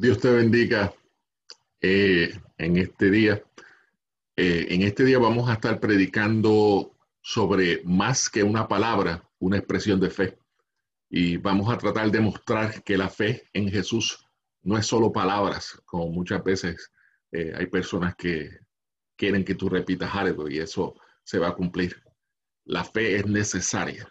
Dios te bendiga eh, en este día. Eh, en este día vamos a estar predicando sobre más que una palabra, una expresión de fe. Y vamos a tratar de mostrar que la fe en Jesús no es solo palabras, como muchas veces eh, hay personas que quieren que tú repitas algo y eso se va a cumplir. La fe es necesaria.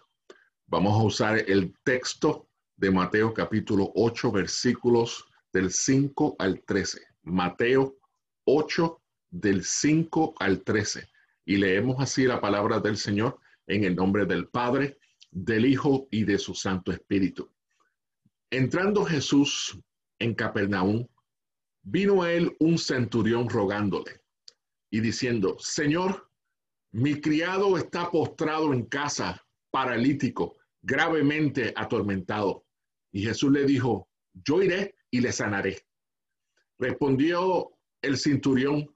Vamos a usar el texto de Mateo capítulo 8, versículos del 5 al 13. Mateo 8 del 5 al 13. Y leemos así la palabra del Señor en el nombre del Padre, del Hijo y de su Santo Espíritu. Entrando Jesús en Capernaum, vino a él un centurión rogándole y diciendo, Señor, mi criado está postrado en casa, paralítico, gravemente atormentado. Y Jesús le dijo, yo iré y le sanaré. Respondió el cinturión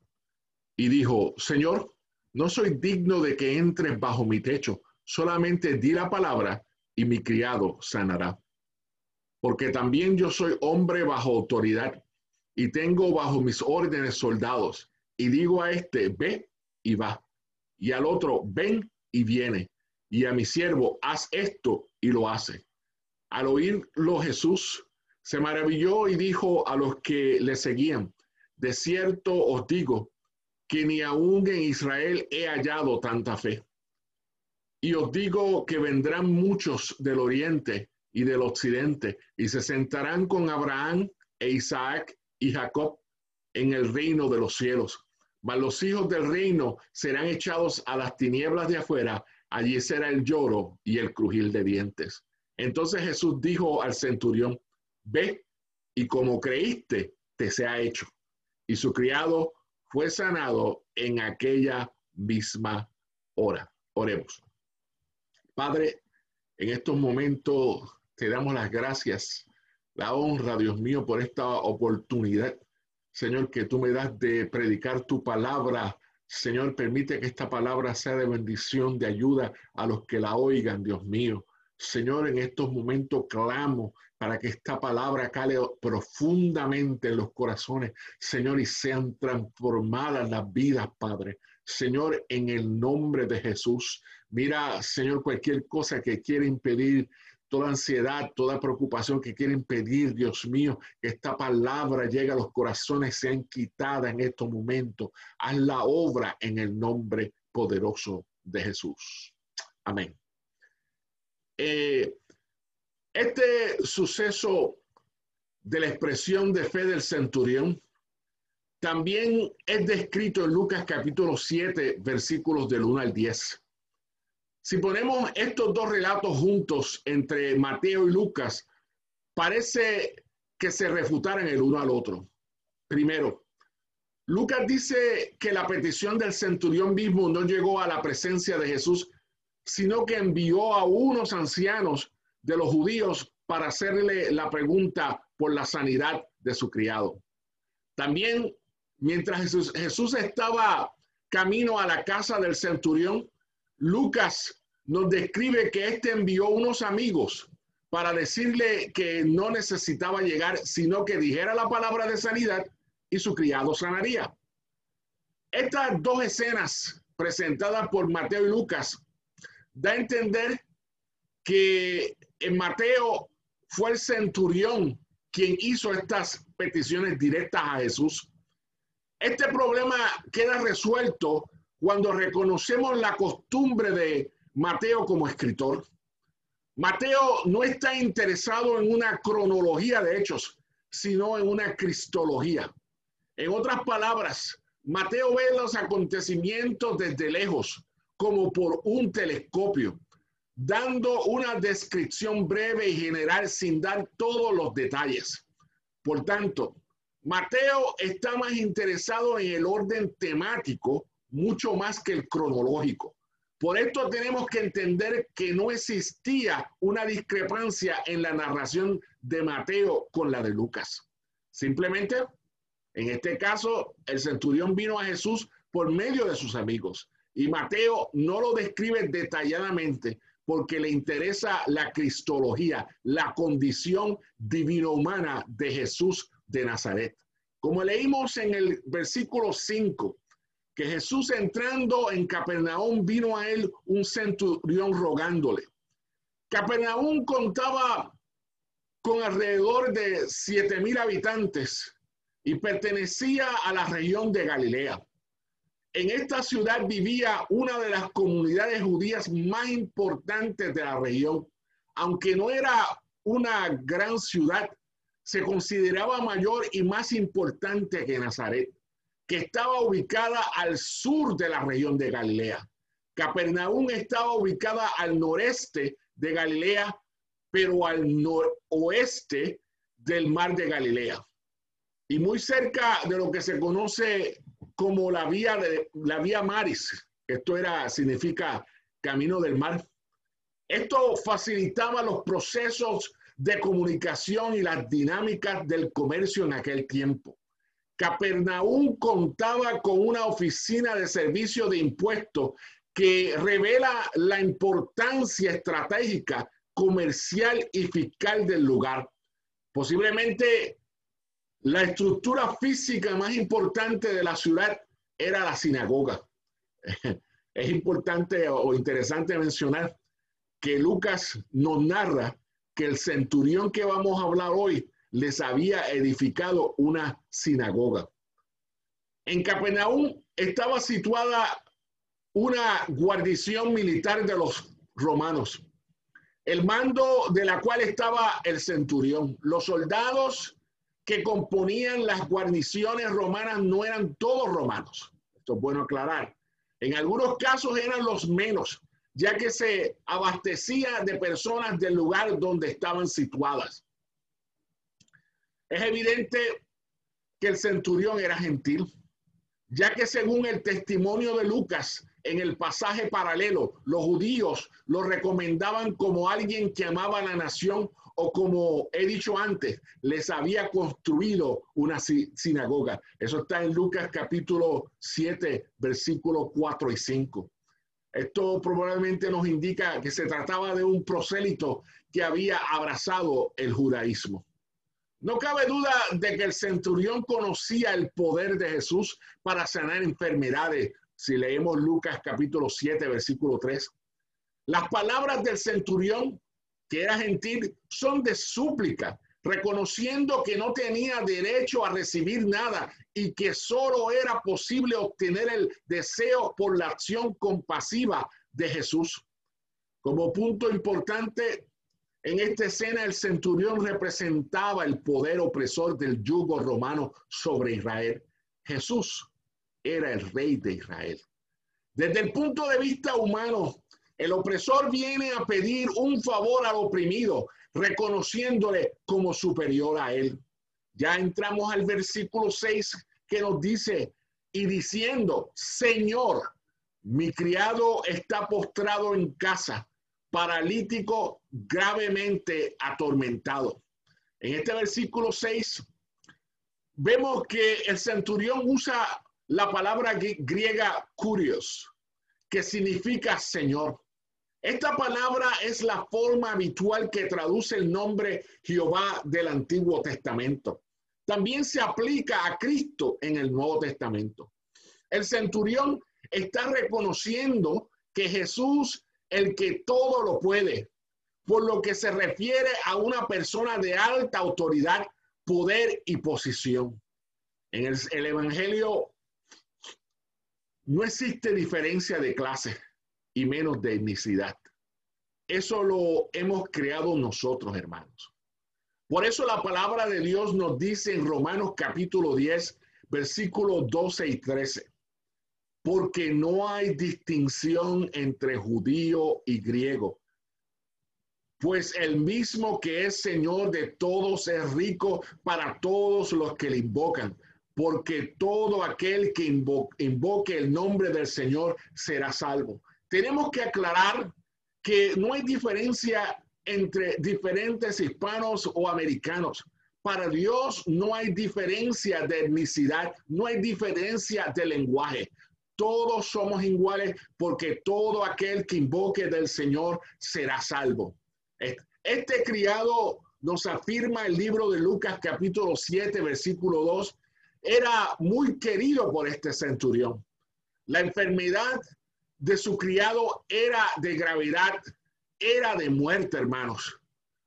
y dijo, Señor, no soy digno de que entres bajo mi techo, solamente di la palabra y mi criado sanará. Porque también yo soy hombre bajo autoridad y tengo bajo mis órdenes soldados. Y digo a este, ve y va. Y al otro, ven y viene. Y a mi siervo, haz esto y lo hace. Al oírlo Jesús se maravilló y dijo a los que le seguían, de cierto os digo que ni aún en Israel he hallado tanta fe. Y os digo que vendrán muchos del oriente y del occidente y se sentarán con Abraham e Isaac y Jacob en el reino de los cielos. Mas los hijos del reino serán echados a las tinieblas de afuera, allí será el lloro y el crujir de dientes. Entonces Jesús dijo al centurión, ve y como creíste, te sea hecho. Y su criado fue sanado en aquella misma hora. Oremos. Padre, en estos momentos te damos las gracias, la honra, Dios mío, por esta oportunidad, Señor, que tú me das de predicar tu palabra. Señor, permite que esta palabra sea de bendición, de ayuda a los que la oigan, Dios mío. Señor, en estos momentos clamo para que esta palabra cale profundamente en los corazones, Señor, y sean transformadas las vidas, Padre. Señor, en el nombre de Jesús. Mira, Señor, cualquier cosa que quiera impedir, toda ansiedad, toda preocupación que quiera impedir, Dios mío, que esta palabra llegue a los corazones, sean quitadas en estos momentos. Haz la obra en el nombre poderoso de Jesús. Amén. Eh, este suceso de la expresión de fe del centurión también es descrito en Lucas capítulo 7, versículos del 1 al 10. Si ponemos estos dos relatos juntos entre Mateo y Lucas, parece que se refutaran el uno al otro. Primero, Lucas dice que la petición del centurión mismo no llegó a la presencia de Jesús, sino que envió a unos ancianos de los judíos para hacerle la pregunta por la sanidad de su criado. También, mientras Jesús, estaba camino a la casa del centurión, Lucas nos describe que éste envió unos amigos para decirle que no necesitaba llegar, sino que dijera la palabra de sanidad y su criado sanaría. Estas dos escenas presentadas por Mateo y Lucas da a entender que en Mateo fue el centurión quien hizo estas peticiones directas a Jesús. Este problema queda resuelto cuando reconocemos la costumbre de Mateo como escritor. Mateo no está interesado en una cronología de hechos, sino en una cristología. En otras palabras, Mateo ve los acontecimientos desde lejos, como por un telescopio dando una descripción breve y general sin dar todos los detalles. Por tanto, Mateo está más interesado en el orden temático mucho más que el cronológico. Por esto tenemos que entender que no existía una discrepancia en la narración de Mateo con la de Lucas. Simplemente, en este caso, el centurión vino a Jesús por medio de sus amigos y Mateo no lo describe detalladamente, porque le interesa la cristología, la condición divino-humana de Jesús de Nazaret. Como leímos en el versículo 5, que Jesús entrando en Capernaum vino a él un centurión rogándole. Capernaum contaba con alrededor de siete mil habitantes y pertenecía a la región de Galilea. En esta ciudad vivía una de las comunidades judías más importantes de la región. Aunque no era una gran ciudad, se consideraba mayor y más importante que Nazaret, que estaba ubicada al sur de la región de Galilea. Capernaum estaba ubicada al noreste de Galilea, pero al noroeste del mar de Galilea. Y muy cerca de lo que se conoce como la vía, de, la vía Maris. Esto era, significa camino del mar. Esto facilitaba los procesos de comunicación y las dinámicas del comercio en aquel tiempo. Capernaum contaba con una oficina de servicio de impuestos que revela la importancia estratégica, comercial y fiscal del lugar. Posiblemente la estructura física más importante de la ciudad era la sinagoga. Es importante o interesante mencionar que Lucas nos narra que el centurión que vamos a hablar hoy les había edificado una sinagoga. En Capernaum estaba situada una guarnición militar de los romanos, el mando de la cual estaba el centurión. Los soldados que componían las guarniciones romanas no eran todos romanos. Esto es bueno aclarar. En algunos casos eran los menos, ya que se abastecía de personas del lugar donde estaban situadas. Es evidente que el centurión era gentil, ya que según el testimonio de Lucas en el pasaje paralelo, los judíos lo recomendaban como alguien que amaba a la nación o como he dicho antes, les había construido una sinagoga. Eso está en Lucas capítulo 7, versículos 4 y 5. Esto probablemente nos indica que se trataba de un prosélito que había abrazado el judaísmo. No cabe duda de que el centurión conocía el poder de Jesús para sanar enfermedades. Si leemos Lucas capítulo 7, versículo 3. Las palabras del centurión, que era gentil, son de súplica, reconociendo que no tenía derecho a recibir nada y que solo era posible obtener el deseo por la acción compasiva de Jesús. Como punto importante, en esta escena el centurión representaba el poder opresor del yugo romano sobre Israel. Jesús era el rey de Israel. Desde el punto de vista humano, el opresor viene a pedir un favor al oprimido, reconociéndole como superior a él. Ya entramos al versículo 6 que nos dice, y diciendo, Señor, mi criado está postrado en casa, paralítico, gravemente atormentado. En este versículo 6 vemos que el centurión usa la palabra griega curios, que significa Señor. Esta palabra es la forma habitual que traduce el nombre Jehová del Antiguo Testamento. También se aplica a Cristo en el Nuevo Testamento. El centurión está reconociendo que Jesús, el que todo lo puede, por lo que se refiere a una persona de alta autoridad, poder y posición. En el, el Evangelio no existe diferencia de clase y menos de etnicidad. Eso lo hemos creado nosotros, hermanos. Por eso la palabra de Dios nos dice en Romanos capítulo 10, versículos 12 y 13, porque no hay distinción entre judío y griego, pues el mismo que es Señor de todos es rico para todos los que le invocan, porque todo aquel que invoque el nombre del Señor será salvo tenemos que aclarar que no hay diferencia entre diferentes hispanos o americanos. Para Dios no hay diferencia de etnicidad, no hay diferencia de lenguaje. Todos somos iguales porque todo aquel que invoque del Señor será salvo. Este criado nos afirma el libro de Lucas capítulo 7, versículo 2, era muy querido por este centurión. La enfermedad de su criado era de gravedad, era de muerte, hermanos.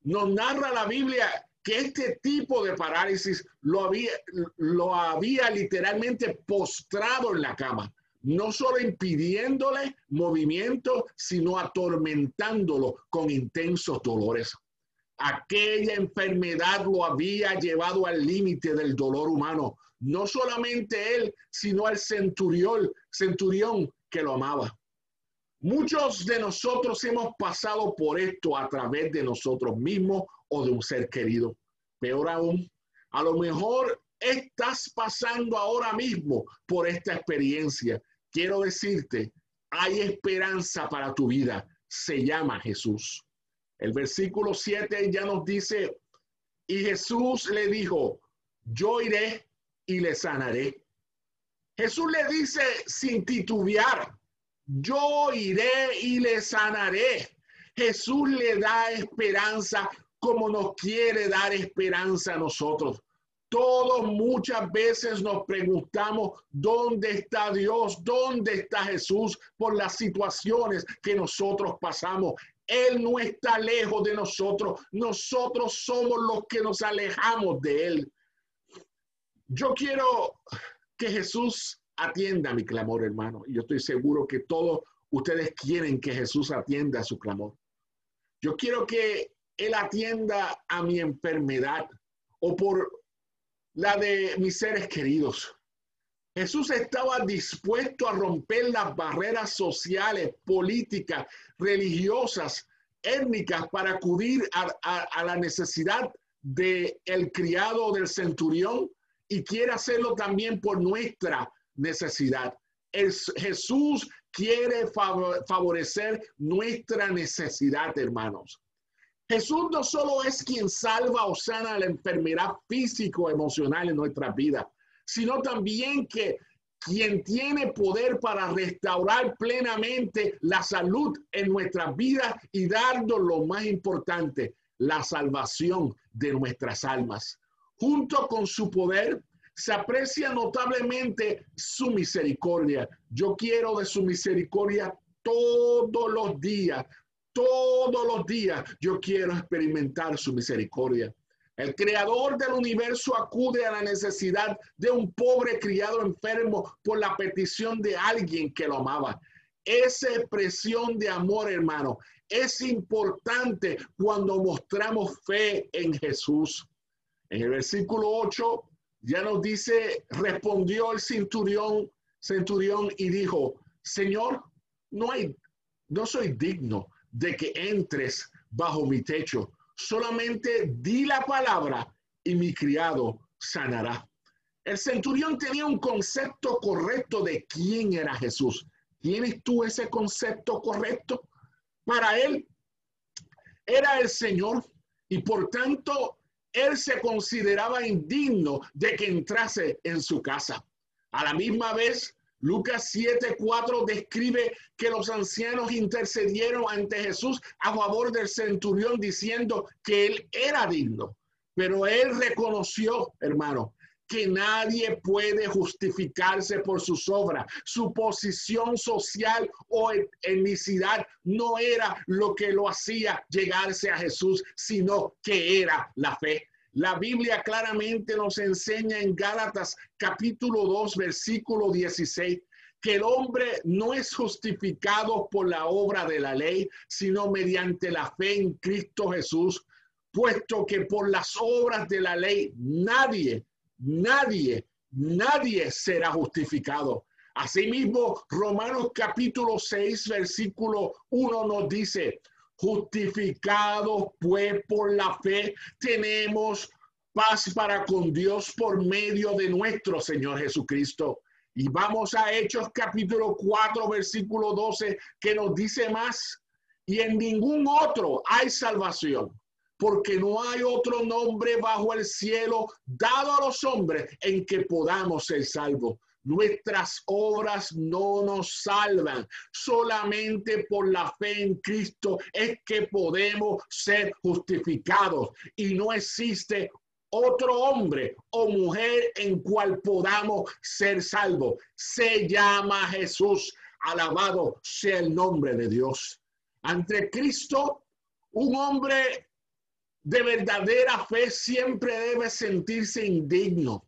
Nos narra la Biblia que este tipo de parálisis lo había, lo había literalmente postrado en la cama, no solo impidiéndole movimiento, sino atormentándolo con intensos dolores. Aquella enfermedad lo había llevado al límite del dolor humano. No solamente él, sino el centurión, centurión que lo amaba. Muchos de nosotros hemos pasado por esto a través de nosotros mismos o de un ser querido. Peor aún, a lo mejor estás pasando ahora mismo por esta experiencia. Quiero decirte, hay esperanza para tu vida. Se llama Jesús. El versículo 7 ya nos dice, y Jesús le dijo, yo iré y le sanaré. Jesús le dice sin titubear, yo iré y le sanaré. Jesús le da esperanza como nos quiere dar esperanza a nosotros. Todos muchas veces nos preguntamos dónde está Dios, dónde está Jesús por las situaciones que nosotros pasamos. Él no está lejos de nosotros, nosotros somos los que nos alejamos de Él. Yo quiero que Jesús atienda mi clamor, hermano. Y yo estoy seguro que todos ustedes quieren que Jesús atienda a su clamor. Yo quiero que Él atienda a mi enfermedad o por la de mis seres queridos. Jesús estaba dispuesto a romper las barreras sociales, políticas, religiosas, étnicas para acudir a, la necesidad del el criado del centurión y quiere hacerlo también por nuestra necesidad. Es, Jesús quiere favorecer nuestra necesidad, hermanos. Jesús no solo es quien salva o sana la enfermedad físico emocional en nuestra vida, sino también que quien tiene poder para restaurar plenamente la salud en nuestra vida y darnos lo más importante, la salvación de nuestras almas. Junto con su poder, se aprecia notablemente su misericordia. Yo quiero de su misericordia todos los días, todos los días. Yo quiero experimentar su misericordia. El creador del universo acude a la necesidad de un pobre criado enfermo por la petición de alguien que lo amaba. Esa expresión de amor, hermano, es importante cuando mostramos fe en Jesús. En el versículo 8 ya nos dice, respondió el centurión, centurión y dijo, Señor, no soy digno de que entres bajo mi techo. Solamente di la palabra y mi criado sanará. El centurión tenía un concepto correcto de quién era Jesús. ¿Tienes tú ese concepto correcto? Para él era el Señor y por tanto él se consideraba indigno de que entrase en su casa. A la misma vez, Lucas 7:4 describe que los ancianos intercedieron ante Jesús a favor del centurión diciendo que él era digno. Pero él reconoció, hermano, que nadie puede justificarse por sus obras. Su posición social o etnicidad no era lo que lo hacía llegarse a Jesús, sino que era la fe. La Biblia claramente nos enseña en Gálatas capítulo 2, versículo 16, que el hombre no es justificado por la obra de la ley, sino mediante la fe en Cristo Jesús, puesto que por las obras de la ley nadie nadie, nadie será justificado. Asimismo, Romanos capítulo 6, versículo 1 nos dice, justificados pues por la fe, tenemos paz para con Dios por medio de nuestro Señor Jesucristo. Y vamos a Hechos capítulo 4, versículo 12, que nos dice más, y en ningún otro hay salvación porque no hay otro nombre bajo el cielo dado a los hombres en que podamos ser salvos. Nuestras obras no nos salvan. Solamente por la fe en Cristo es que podemos ser justificados. Y no existe otro hombre o mujer en cual podamos ser salvos. Se llama Jesús. Alabado sea el nombre de Dios. Ante Cristo, un hombre de verdadera fe siempre debe sentirse indigno.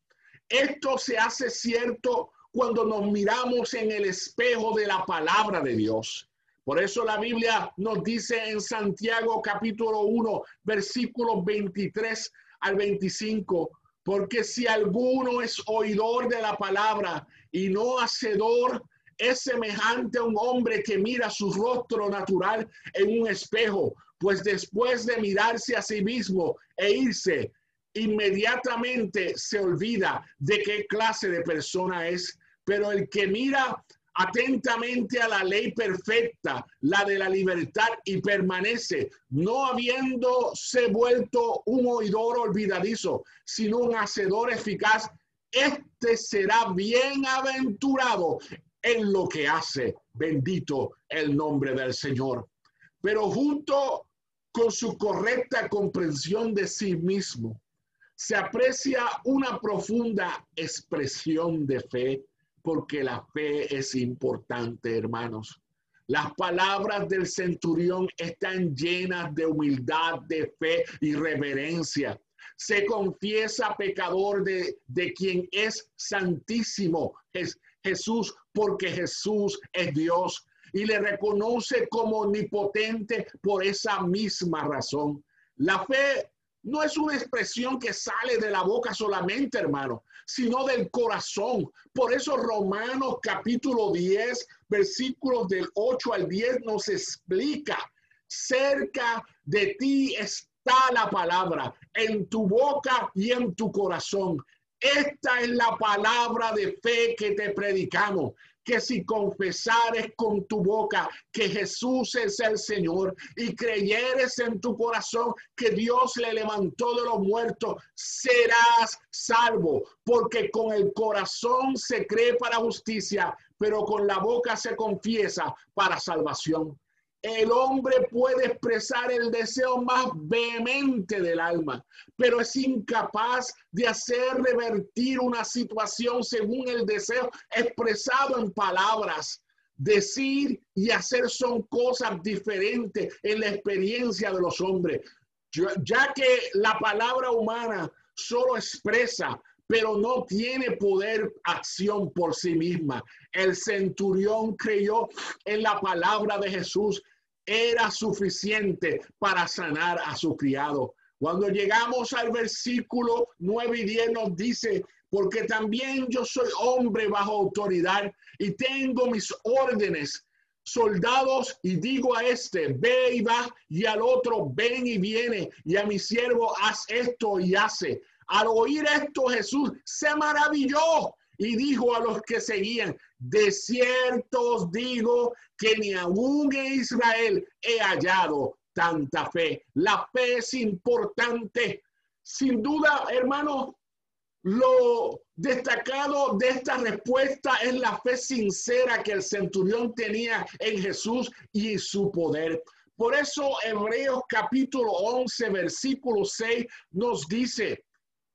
Esto se hace cierto cuando nos miramos en el espejo de la palabra de Dios. Por eso la Biblia nos dice en Santiago capítulo 1, versículos 23 al 25, porque si alguno es oidor de la palabra y no hacedor, es semejante a un hombre que mira su rostro natural en un espejo, pues después de mirarse a sí mismo e irse, inmediatamente se olvida de qué clase de persona es. Pero el que mira atentamente a la ley perfecta, la de la libertad, y permanece, no habiéndose vuelto un oidor olvidadizo, sino un hacedor eficaz, este será bienaventurado en lo que hace. Bendito el nombre del Señor. Pero junto con su correcta comprensión de sí mismo, se aprecia una profunda expresión de fe porque la fe es importante, hermanos. Las palabras del centurión están llenas de humildad, de fe y reverencia. Se confiesa pecador de, de quien es santísimo es Jesús, porque Jesús es Dios y le reconoce como omnipotente por esa misma razón. La fe no es una expresión que sale de la boca solamente, hermano, sino del corazón. Por eso Romanos capítulo 10, versículos del 8 al 10 nos explica, cerca de ti está la palabra, en tu boca y en tu corazón. Esta es la palabra de fe que te predicamos que si confesares con tu boca que Jesús es el Señor y creyeres en tu corazón que Dios le levantó de los muertos, serás salvo, porque con el corazón se cree para justicia, pero con la boca se confiesa para salvación el hombre puede expresar el deseo más vehemente del alma, pero es incapaz de hacer revertir una situación según el deseo expresado en palabras. Decir y hacer son cosas diferentes en la experiencia de los hombres, ya que la palabra humana solo expresa, pero no tiene poder acción por sí misma. El centurión creyó en la palabra de Jesús era suficiente para sanar a su criado. Cuando llegamos al versículo 9 y 10 nos dice, porque también yo soy hombre bajo autoridad y tengo mis órdenes, soldados, y digo a este, ve y va, y al otro, ven y viene, y a mi siervo, haz esto y hace. Al oír esto, Jesús se maravilló y dijo a los que seguían, de cierto os digo que ni aún en Israel he hallado tanta fe. La fe es importante. Sin duda, hermano, lo destacado de esta respuesta es la fe sincera que el centurión tenía en Jesús y su poder. Por eso Hebreos capítulo 11, versículo 6 nos dice,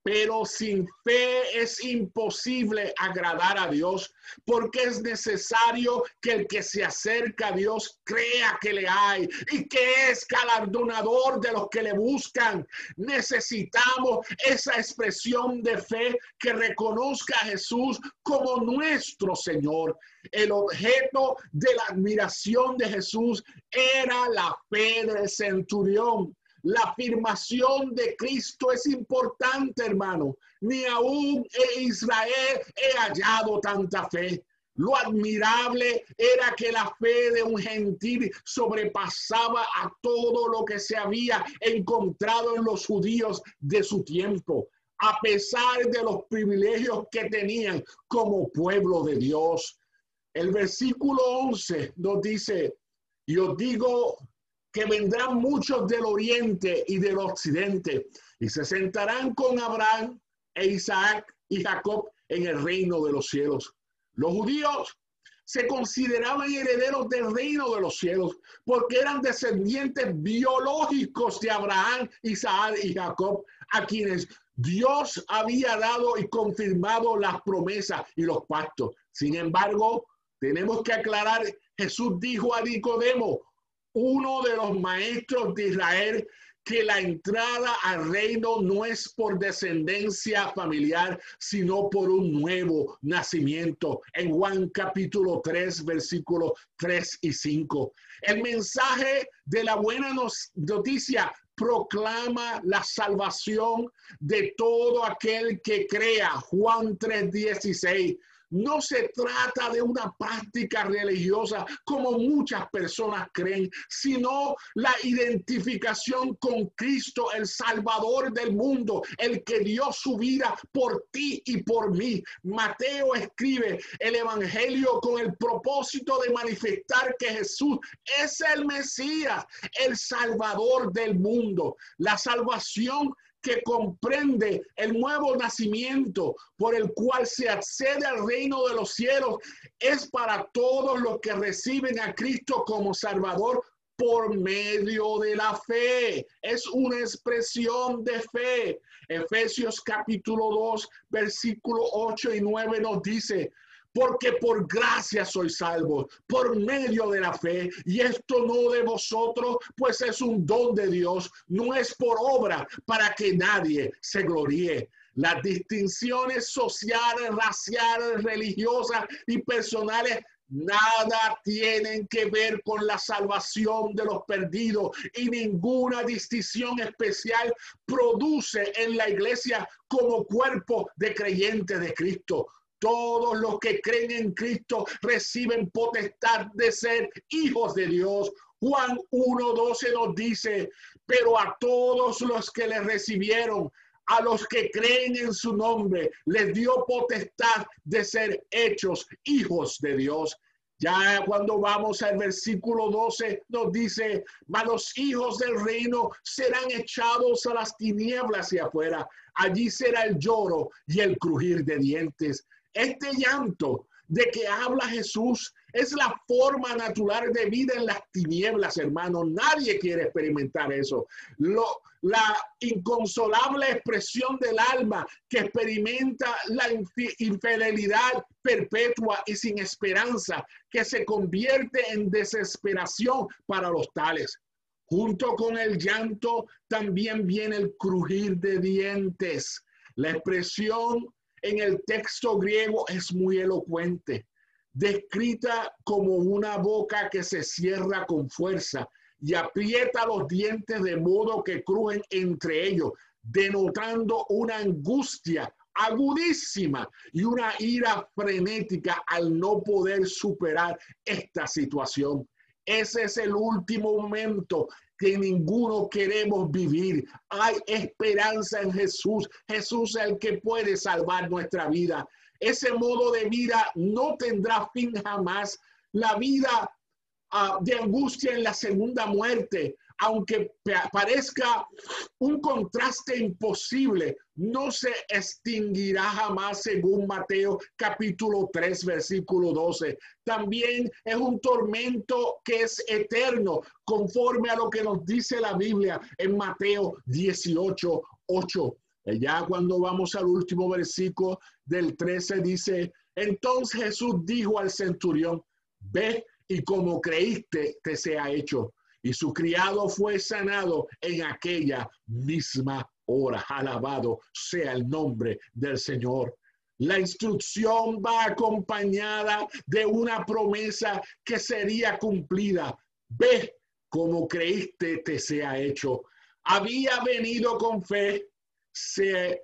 pero sin fe es imposible agradar a Dios, porque es necesario que el que se acerca a Dios crea que le hay y que es galardonador de los que le buscan. Necesitamos esa expresión de fe que reconozca a Jesús como nuestro Señor. El objeto de la admiración de Jesús era la fe del centurión la afirmación de Cristo es importante, hermano. Ni aún en Israel he hallado tanta fe. Lo admirable era que la fe de un gentil sobrepasaba a todo lo que se había encontrado en los judíos de su tiempo, a pesar de los privilegios que tenían como pueblo de Dios. El versículo 11 nos dice, yo digo que vendrán muchos del oriente y del occidente y se sentarán con Abraham e Isaac y Jacob en el reino de los cielos. Los judíos se consideraban herederos del reino de los cielos porque eran descendientes biológicos de Abraham, Isaac y Jacob, a quienes Dios había dado y confirmado las promesas y los pactos. Sin embargo, tenemos que aclarar, Jesús dijo a Nicodemo, uno de los maestros de Israel, que la entrada al reino no es por descendencia familiar, sino por un nuevo nacimiento. En Juan capítulo 3, versículos 3 y 5. El mensaje de la buena noticia proclama la salvación de todo aquel que crea. Juan 3, 16. No se trata de una práctica religiosa como muchas personas creen, sino la identificación con Cristo, el Salvador del mundo, el que dio su vida por ti y por mí. Mateo escribe el Evangelio con el propósito de manifestar que Jesús es el Mesías, el Salvador del mundo. La salvación que comprende el nuevo nacimiento por el cual se accede al reino de los cielos es para todos los que reciben a Cristo como Salvador por medio de la fe. Es una expresión de fe. Efesios capítulo 2, versículo 8 y 9 nos dice, porque por gracia soy salvo, por medio de la fe, y esto no de vosotros, pues es un don de Dios, no es por obra para que nadie se gloríe. Las distinciones sociales, raciales, religiosas y personales nada tienen que ver con la salvación de los perdidos y ninguna distinción especial produce en la iglesia como cuerpo de creyentes de Cristo. Todos los que creen en Cristo reciben potestad de ser hijos de Dios. Juan 1.12 nos dice, pero a todos los que le recibieron, a los que creen en su nombre, les dio potestad de ser hechos hijos de Dios. Ya cuando vamos al versículo 12 nos dice, mas los hijos del reino serán echados a las tinieblas y afuera. Allí será el lloro y el crujir de dientes. Este llanto de que habla Jesús es la forma natural de vida en las tinieblas, hermano. Nadie quiere experimentar eso. la inconsolable expresión del alma que experimenta la infidelidad perpetua y sin esperanza, que se convierte en desesperación para los tales. Junto con el llanto también viene el crujir de dientes. La expresión en el texto griego es muy elocuente, descrita como una boca que se cierra con fuerza y aprieta los dientes de modo que crujen entre ellos, denotando una angustia agudísima y una ira frenética al no poder superar esta situación. Ese es el último momento que ninguno queremos vivir. Hay esperanza en Jesús. Jesús es el que puede salvar nuestra vida. Ese modo de vida no tendrá fin jamás. La vida ah, de angustia en la segunda muerte, aunque parezca un contraste imposible, no se extinguirá jamás según Mateo capítulo 3 versículo 12. También es un tormento que es eterno, conforme a lo que nos dice la Biblia en Mateo 18, 8. Ya cuando vamos al último versículo del 13 dice, entonces Jesús dijo al centurión, ve y como creíste te sea hecho y su criado fue sanado en aquella misma hora. Alabado sea el nombre del Señor. La instrucción va acompañada de una promesa que sería cumplida. Ve como creíste te sea hecho. Había venido con fe, se,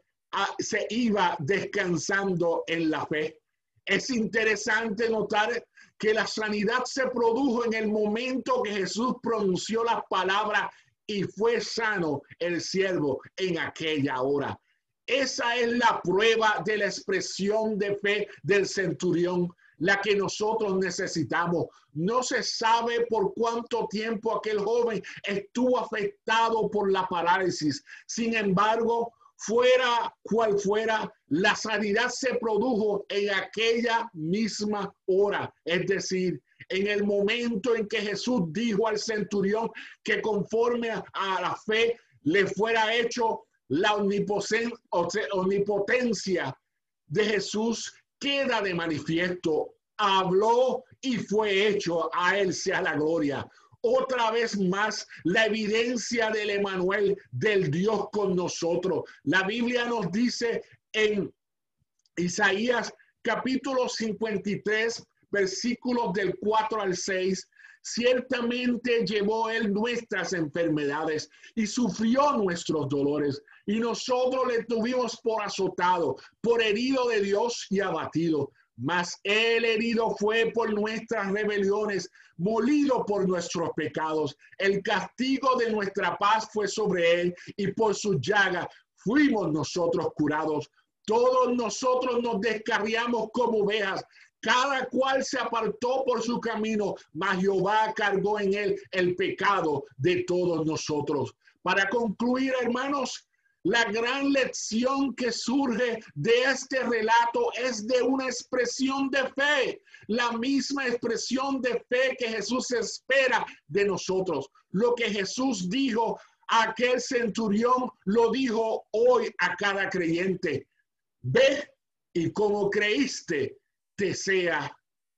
se iba descansando en la fe. Es interesante notar que la sanidad se produjo en el momento que Jesús pronunció las palabras y fue sano el siervo en aquella hora. Esa es la prueba de la expresión de fe del centurión, la que nosotros necesitamos. No se sabe por cuánto tiempo aquel joven estuvo afectado por la parálisis. Sin embargo, fuera cual fuera, la sanidad se produjo en aquella misma hora. Es decir, en el momento en que Jesús dijo al centurión que conforme a la fe le fuera hecho la omnipotencia de Jesús, queda de manifiesto. Habló y fue hecho, a él sea la gloria otra vez más la evidencia del Emanuel, del Dios con nosotros. La Biblia nos dice en Isaías capítulo 53, versículos del 4 al 6, ciertamente llevó él nuestras enfermedades y sufrió nuestros dolores. Y nosotros le tuvimos por azotado, por herido de Dios y abatido. Mas él herido fue por nuestras rebeliones, molido por nuestros pecados. El castigo de nuestra paz fue sobre él y por su llaga fuimos nosotros curados. Todos nosotros nos descarriamos como ovejas, cada cual se apartó por su camino, mas Jehová cargó en él el pecado de todos nosotros. Para concluir, hermanos, la gran lección que surge de este relato es de una expresión de fe, la misma expresión de fe que Jesús espera de nosotros. Lo que Jesús dijo a aquel centurión, lo dijo hoy a cada creyente. Ve y como creíste, te sea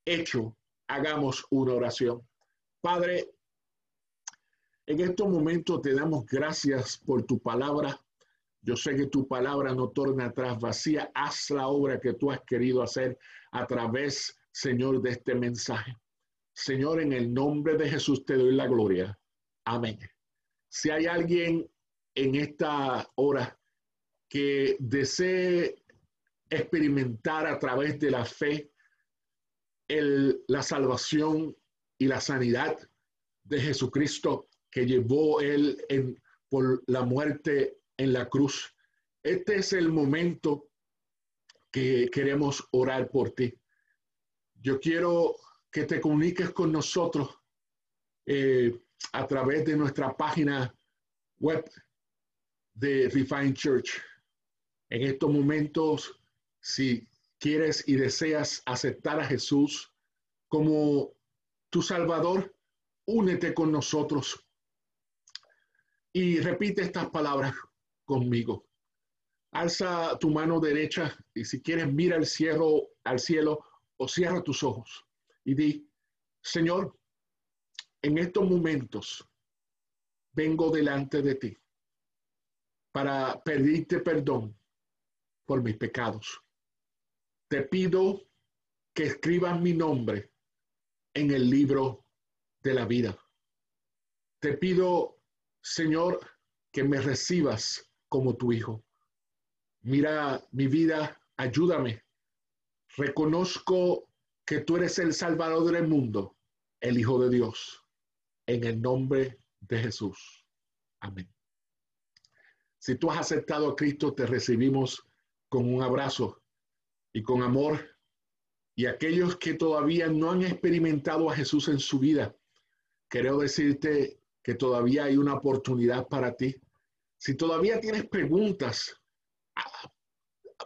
hecho. Hagamos una oración. Padre, en estos momentos te damos gracias por tu palabra. Yo sé que tu palabra no torna atrás vacía. Haz la obra que tú has querido hacer a través, Señor, de este mensaje. Señor, en el nombre de Jesús te doy la gloria. Amén. Si hay alguien en esta hora que desee experimentar a través de la fe el, la salvación y la sanidad de Jesucristo que llevó él en, por la muerte en la cruz. Este es el momento que queremos orar por ti. Yo quiero que te comuniques con nosotros eh, a través de nuestra página web de Refine Church. En estos momentos, si quieres y deseas aceptar a Jesús como tu Salvador, únete con nosotros y repite estas palabras conmigo. Alza tu mano derecha y si quieres mira al cielo, al cielo o cierra tus ojos y di, Señor, en estos momentos vengo delante de ti para pedirte perdón por mis pecados. Te pido que escribas mi nombre en el libro de la vida. Te pido, Señor, que me recibas como tu hijo. Mira mi vida, ayúdame. Reconozco que tú eres el Salvador del mundo, el Hijo de Dios, en el nombre de Jesús. Amén. Si tú has aceptado a Cristo, te recibimos con un abrazo y con amor. Y aquellos que todavía no han experimentado a Jesús en su vida, quiero decirte que todavía hay una oportunidad para ti si todavía tienes preguntas,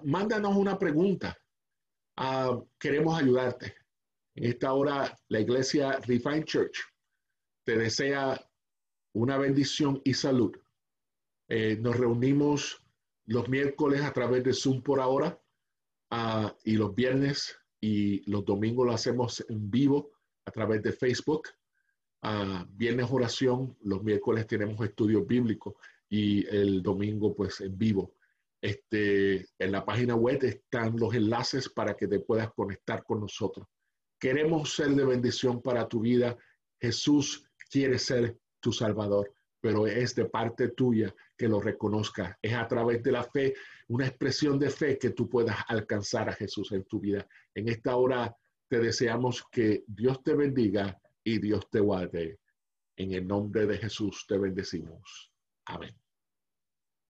mándanos una pregunta. Ah, queremos ayudarte. En esta hora, la iglesia Refine Church te desea una bendición y salud. Eh, nos reunimos los miércoles a través de Zoom por ahora ah, y los viernes y los domingos lo hacemos en vivo a través de Facebook. viernes oración, los miércoles tenemos estudios bíblicos y el domingo pues en vivo. Este, en la página web están los enlaces para que te puedas conectar con nosotros. Queremos ser de bendición para tu vida. Jesús quiere ser tu Salvador, pero es de parte tuya que lo reconozca. Es a través de la fe, una expresión de fe que tú puedas alcanzar a Jesús en tu vida. En esta hora te deseamos que Dios te bendiga y Dios te guarde. En el nombre de Jesús te bendecimos. Amén.